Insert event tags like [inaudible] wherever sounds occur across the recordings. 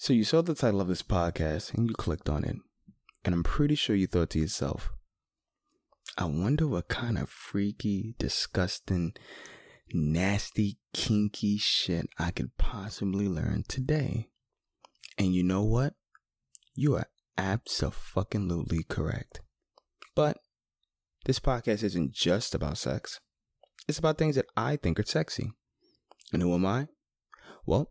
So you saw the title of this podcast and you clicked on it. And I'm pretty sure you thought to yourself, I wonder what kind of freaky, disgusting, nasty, kinky shit I could possibly learn today. And you know what? You are absolutely correct. But this podcast isn't just about sex. It's about things that I think are sexy. And who am I? Well,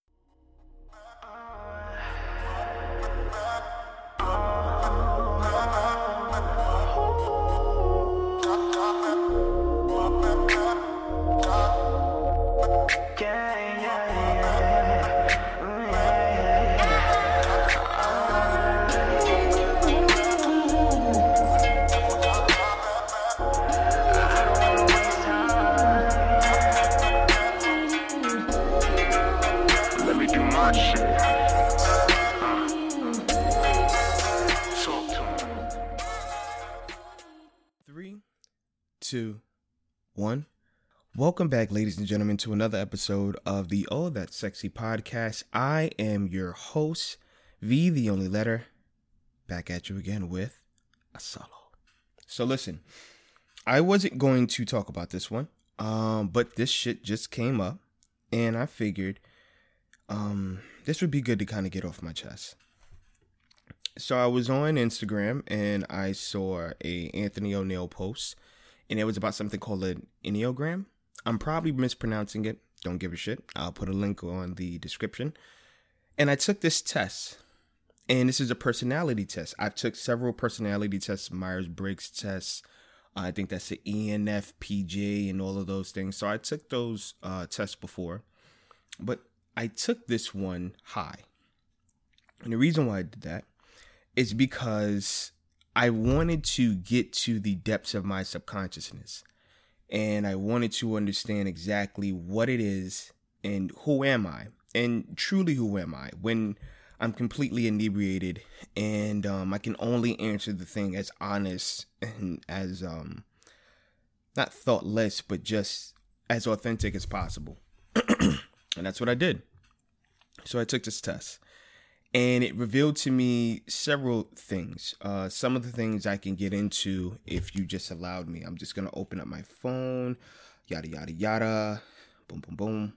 Two, one. Welcome back, ladies and gentlemen, to another episode of the Oh That Sexy podcast. I am your host, V, the only letter, back at you again with a solo. So listen, I wasn't going to talk about this one, um, but this shit just came up, and I figured um, this would be good to kind of get off my chest. So I was on Instagram and I saw a Anthony O'Neill post, and it was about something called an enneagram. I'm probably mispronouncing it. Don't give a shit. I'll put a link on the description. And I took this test, and this is a personality test. I've took several personality tests, Myers Briggs tests. I think that's the ENFPJ and all of those things. So I took those uh, tests before, but I took this one high. And the reason why I did that is because I wanted to get to the depths of my subconsciousness. And I wanted to understand exactly what it is and who am I? And truly, who am I? When I'm completely inebriated and um, I can only answer the thing as honest and as, um, not thoughtless, but just as authentic as possible. [clears throat] and that's what I did. So I took this test and it revealed to me several things. Uh, some of the things I can get into if you just allowed me. I'm just gonna open up my phone, yada yada yada, boom boom boom.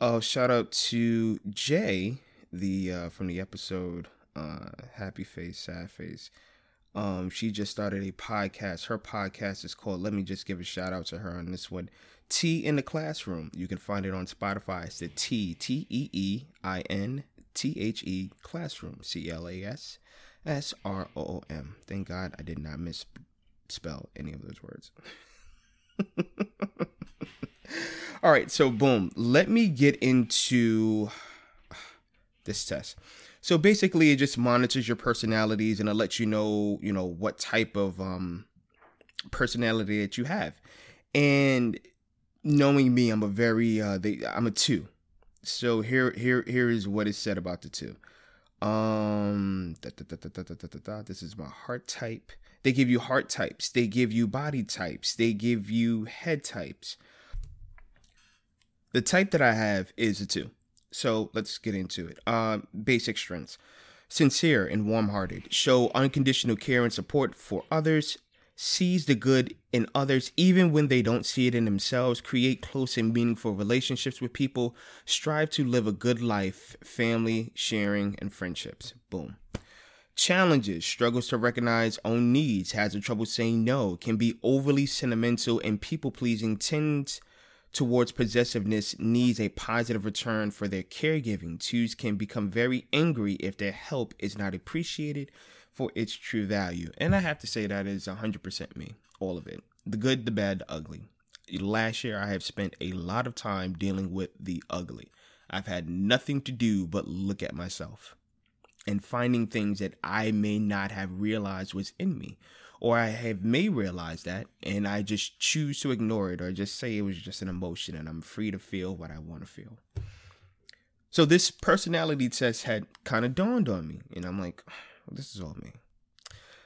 Oh, shout out to Jay, the uh, from the episode uh, Happy Face, Sad Face. Um, she just started a podcast. Her podcast is called. Let me just give a shout out to her on this one. T in the classroom. You can find it on Spotify. It's the T T E E I N T H E classroom. C L A S S R O O M. Thank God I did not misspell any of those words. [laughs] All right, so boom. Let me get into this test. So basically, it just monitors your personalities and it lets you know, you know, what type of um personality that you have. And knowing me, I'm a very uh they I'm a two. So here here here is what is said about the two. Um, da, da, da, this is my heart type. They give you heart types. They give you body types. They give you head types. The type that I have is a two. So let's get into it. Uh, basic strengths sincere and warm hearted, show unconditional care and support for others, sees the good in others even when they don't see it in themselves, create close and meaningful relationships with people, strive to live a good life, family, sharing, and friendships. Boom. Challenges, struggles to recognize own needs, has a trouble saying no, can be overly sentimental and people pleasing, tends towards possessiveness needs a positive return for their caregiving. Twos can become very angry if their help is not appreciated for its true value. And I have to say that is 100% me, all of it. The good, the bad, the ugly. Last year, I have spent a lot of time dealing with the ugly. I've had nothing to do but look at myself. and finding things that I may not have realized was in me. Or I have may realize that and I just choose to ignore it or just say it was just an emotion and I'm free to feel what I want to feel. So this personality test had kind of dawned on me and I'm like, this is all me.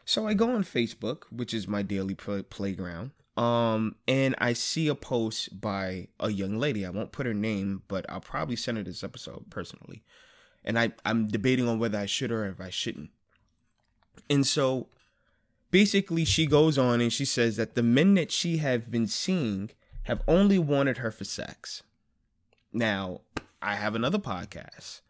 So I go on Facebook, which is my daily play- playground, um, and I see a post by a young lady. I won't put her name, but I'll probably send her this episode personally. And I, I'm debating on whether I should or if I shouldn't. And so basically she goes on and she says that the men that she have been seeing have only wanted her for sex. Now, I have another podcast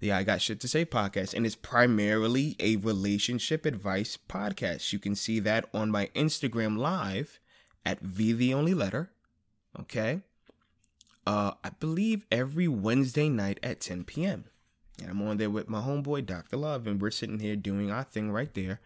the I Got Shit to Say podcast, and it's primarily a relationship advice podcast. You can see that on my Instagram live at V the Only Letter. Okay. Uh, I believe every Wednesday night at 10 p.m. And I'm on there with my homeboy, Dr. Love, and we're sitting here doing our thing right there.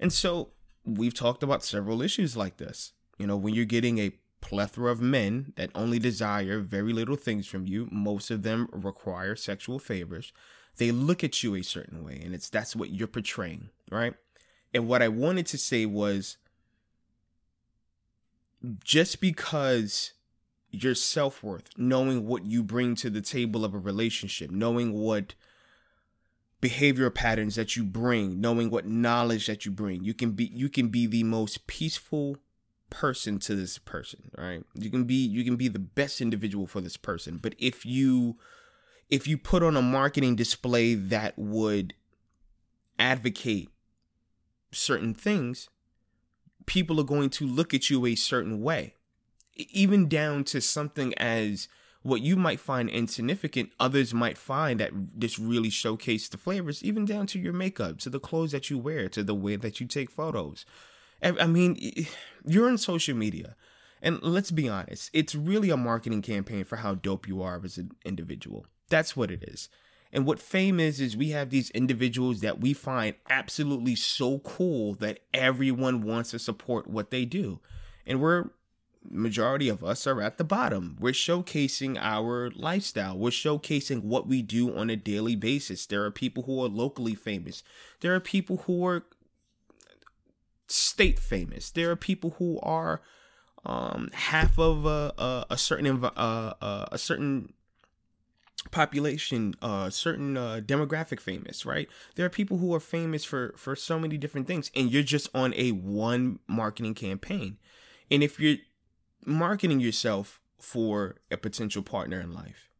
And so we've talked about several issues like this. You know, when you're getting a plethora of men that only desire very little things from you. Most of them require sexual favors. They look at you a certain way, and it's that's what you're portraying, right? And what I wanted to say was just because your self worth, knowing what you bring to the table of a relationship, knowing what behavioral patterns that you bring, knowing what knowledge that you bring, you can be you can be the most peaceful person to this person right? You can be you can be the best individual for this person but if you if you put on a marketing display that would advocate certain things people are going to look at you a certain way. Even down to something as what you might find insignificant others might find that this really showcase the flavors even down to your makeup to the clothes that you wear to the way that you take photos I mean, you're in social media. And let's be honest, it's really a marketing campaign for how dope you are as an individual. That's what it is. And what fame is, is we have these individuals that we find absolutely so cool that everyone wants to support what they do. And we're, majority of us are at the bottom. We're showcasing our lifestyle. We're showcasing what we do on a daily basis. There are people who are locally famous. There are people who are state famous. There are people who are um, half of a, a, a certain uh, uh, a certain population, uh, certain uh, demographic famous, right? There are people who are famous for for so many different things, and you're just on a one marketing campaign. And if you're marketing yourself for a potential partner in life,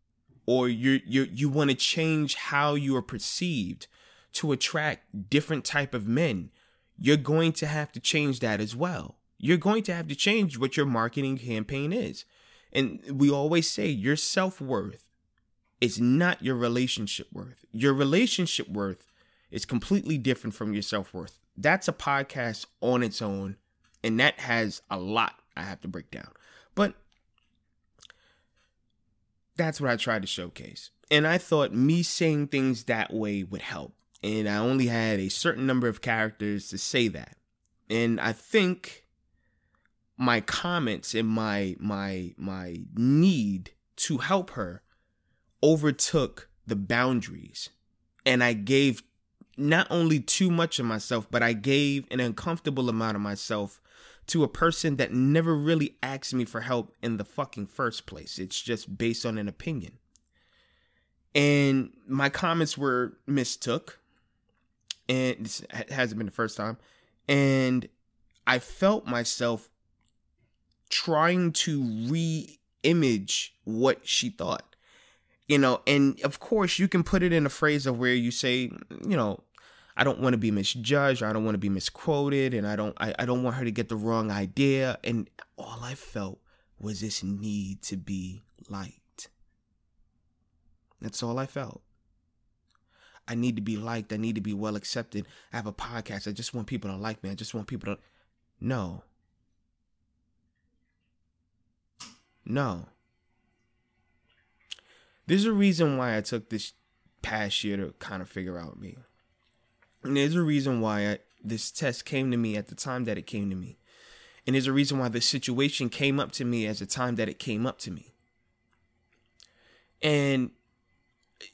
or you you you want to change how you are perceived to attract different type of men you're going to have to change that as well. You're going to have to change what your marketing campaign is. And we always say your self worth is not your relationship worth. Your relationship worth is completely different from your self worth. That's a podcast on its own, and that has a lot I have to break down. But that's what I tried to showcase. And I thought me saying things that way would help and I only had a certain number of characters to say that. And I think my comments and my my my need to help her overtook the boundaries. And I gave not only too much of myself, but I gave an uncomfortable amount of myself to a person that never really asked me for help in the fucking first place. It's just based on an opinion. And my comments were mistook and this hasn't been the first time. And I felt myself trying to re-image what she thought. You know, and of course you can put it in a phrase of where you say, you know, I don't want to be misjudged or I don't want to be misquoted and I don't I, I don't want her to get the wrong idea. And all I felt was this need to be liked. That's all I felt. I need to be liked. I need to be well accepted. I have a podcast. I just want people to like me. I just want people to. No. No. There's a reason why I took this past year to kind of figure out me. And there's a reason why I, this test came to me at the time that it came to me. And there's a reason why this situation came up to me as the time that it came up to me. And,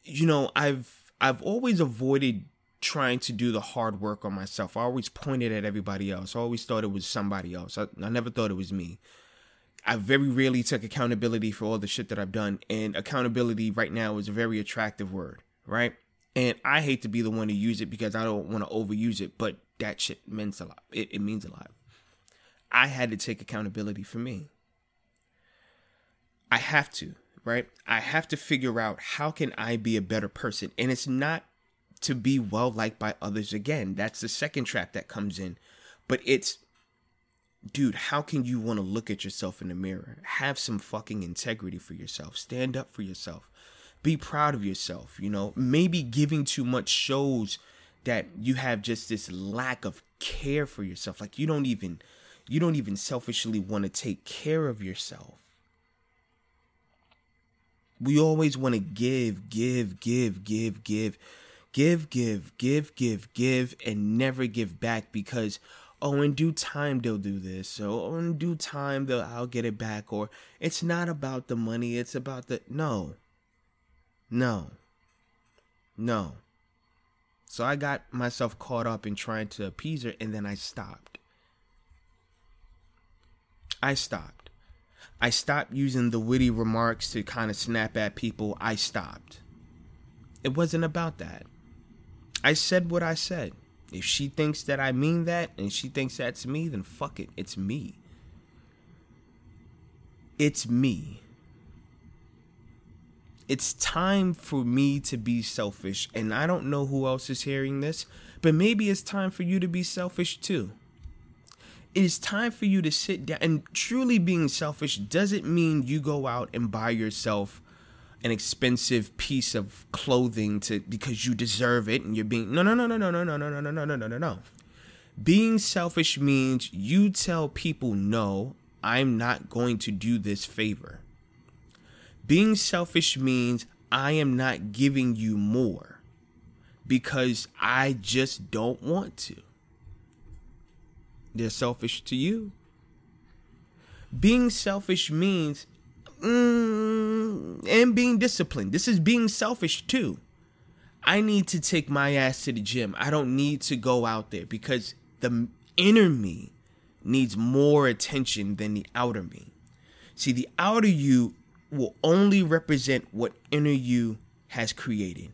you know, I've I've always avoided trying to do the hard work on myself. I always pointed at everybody else. I always thought it was somebody else. I, I never thought it was me. I very rarely took accountability for all the shit that I've done. And accountability right now is a very attractive word, right? And I hate to be the one to use it because I don't want to overuse it, but that shit means a lot. It, it means a lot. I had to take accountability for me. I have to, right? I have to figure out how can I be a better person. And it's not to be well liked by others again. That's the second trap that comes in. But it's dude, how can you want to look at yourself in the mirror? Have some fucking integrity for yourself. Stand up for yourself. Be proud of yourself, you know? Maybe giving too much shows that you have just this lack of care for yourself. Like you don't even you don't even selfishly want to take care of yourself. We always want to give, give, give, give, give, give, give, give, give, give, and never give back because oh, in due time they'll do this. So oh, in due time they'll I'll get it back. Or it's not about the money, it's about the no. No. No. So I got myself caught up in trying to appease her and then I stopped. I stopped. I stopped using the witty remarks to kind of snap at people. I stopped. It wasn't about that. I said what I said. If she thinks that I mean that and she thinks that's me, then fuck it. It's me. It's me. It's time for me to be selfish. And I don't know who else is hearing this, but maybe it's time for you to be selfish too. It is time for you to sit down. And truly being selfish doesn't mean you go out and buy yourself an expensive piece of clothing to because you deserve it and you're being no no no no no no no no no no no no no no no. Being selfish means you tell people no, I'm not going to do this favor. Being selfish means I am not giving you more because I just don't want to. They're selfish to you. Being selfish means mm, and being disciplined. This is being selfish too. I need to take my ass to the gym. I don't need to go out there because the inner me needs more attention than the outer me. See, the outer you will only represent what inner you has created.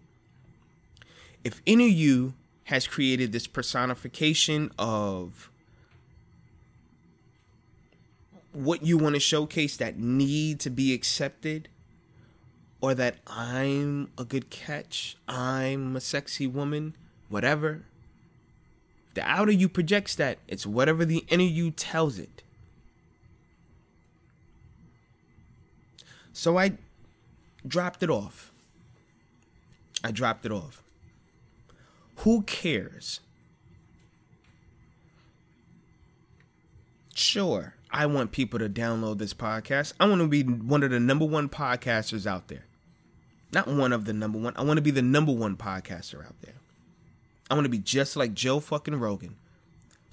If inner you has created this personification of what you want to showcase that need to be accepted or that I'm a good catch, I'm a sexy woman, whatever. The outer you projects that, it's whatever the inner you tells it. So I dropped it off. I dropped it off. Who cares? Sure, I want people to download this podcast. I want to be one of the number one podcasters out there. Not one of the number one. I want to be the number one podcaster out there. I want to be just like Joe fucking Rogan,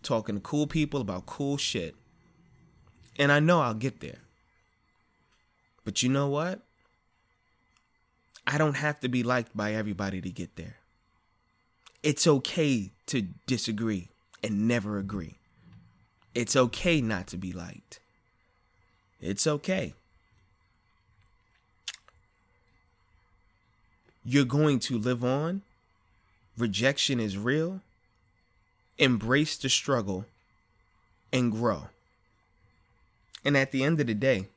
talking to cool people about cool shit. And I know I'll get there. But you know what? I don't have to be liked by everybody to get there. It's okay to disagree and never agree. It's okay not to be liked. It's okay. You're going to live on. Rejection is real. Embrace the struggle and grow. And at the end of the day,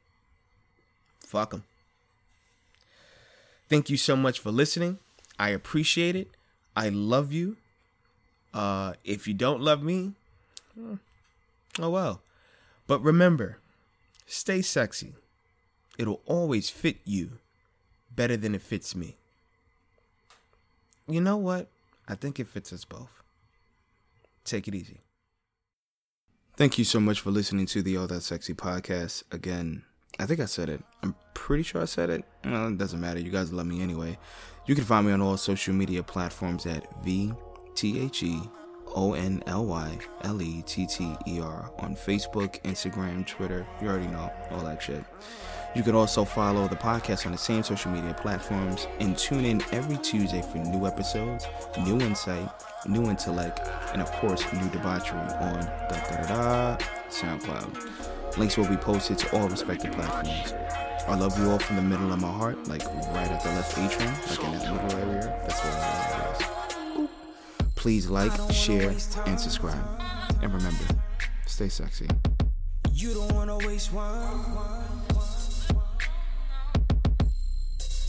fuck them. Thank you so much for listening. I appreciate it. I love you. Uh, if you don't love me, Oh well. But remember, stay sexy. It'll always fit you better than it fits me. You know what? I think it fits us both. Take it easy. Thank you so much for listening to the All That Sexy podcast. Again, I think I said it. I'm pretty sure I said it. Well, it doesn't matter. You guys love me anyway. You can find me on all social media platforms at VTHE O N L Y L E T T E R on Facebook, Instagram, Twitter. You already know all that shit. You can also follow the podcast on the same social media platforms and tune in every Tuesday for new episodes, new insight, new intellect, and of course, new debauchery on da da da SoundCloud. Links will be posted to all respective platforms. I love you all from the middle of my heart, like right at the left atrium, like in that middle area. That's where I love you. Please like, share, and subscribe. And remember, stay sexy. You don't wanna waste one.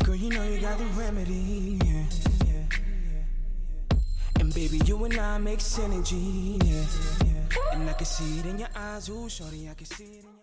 Girl, you know you got the remedy. Yeah. And baby, you and I make synergy. Yeah, yeah. And I can see it in your eyes, ooh, shorty, I can see it.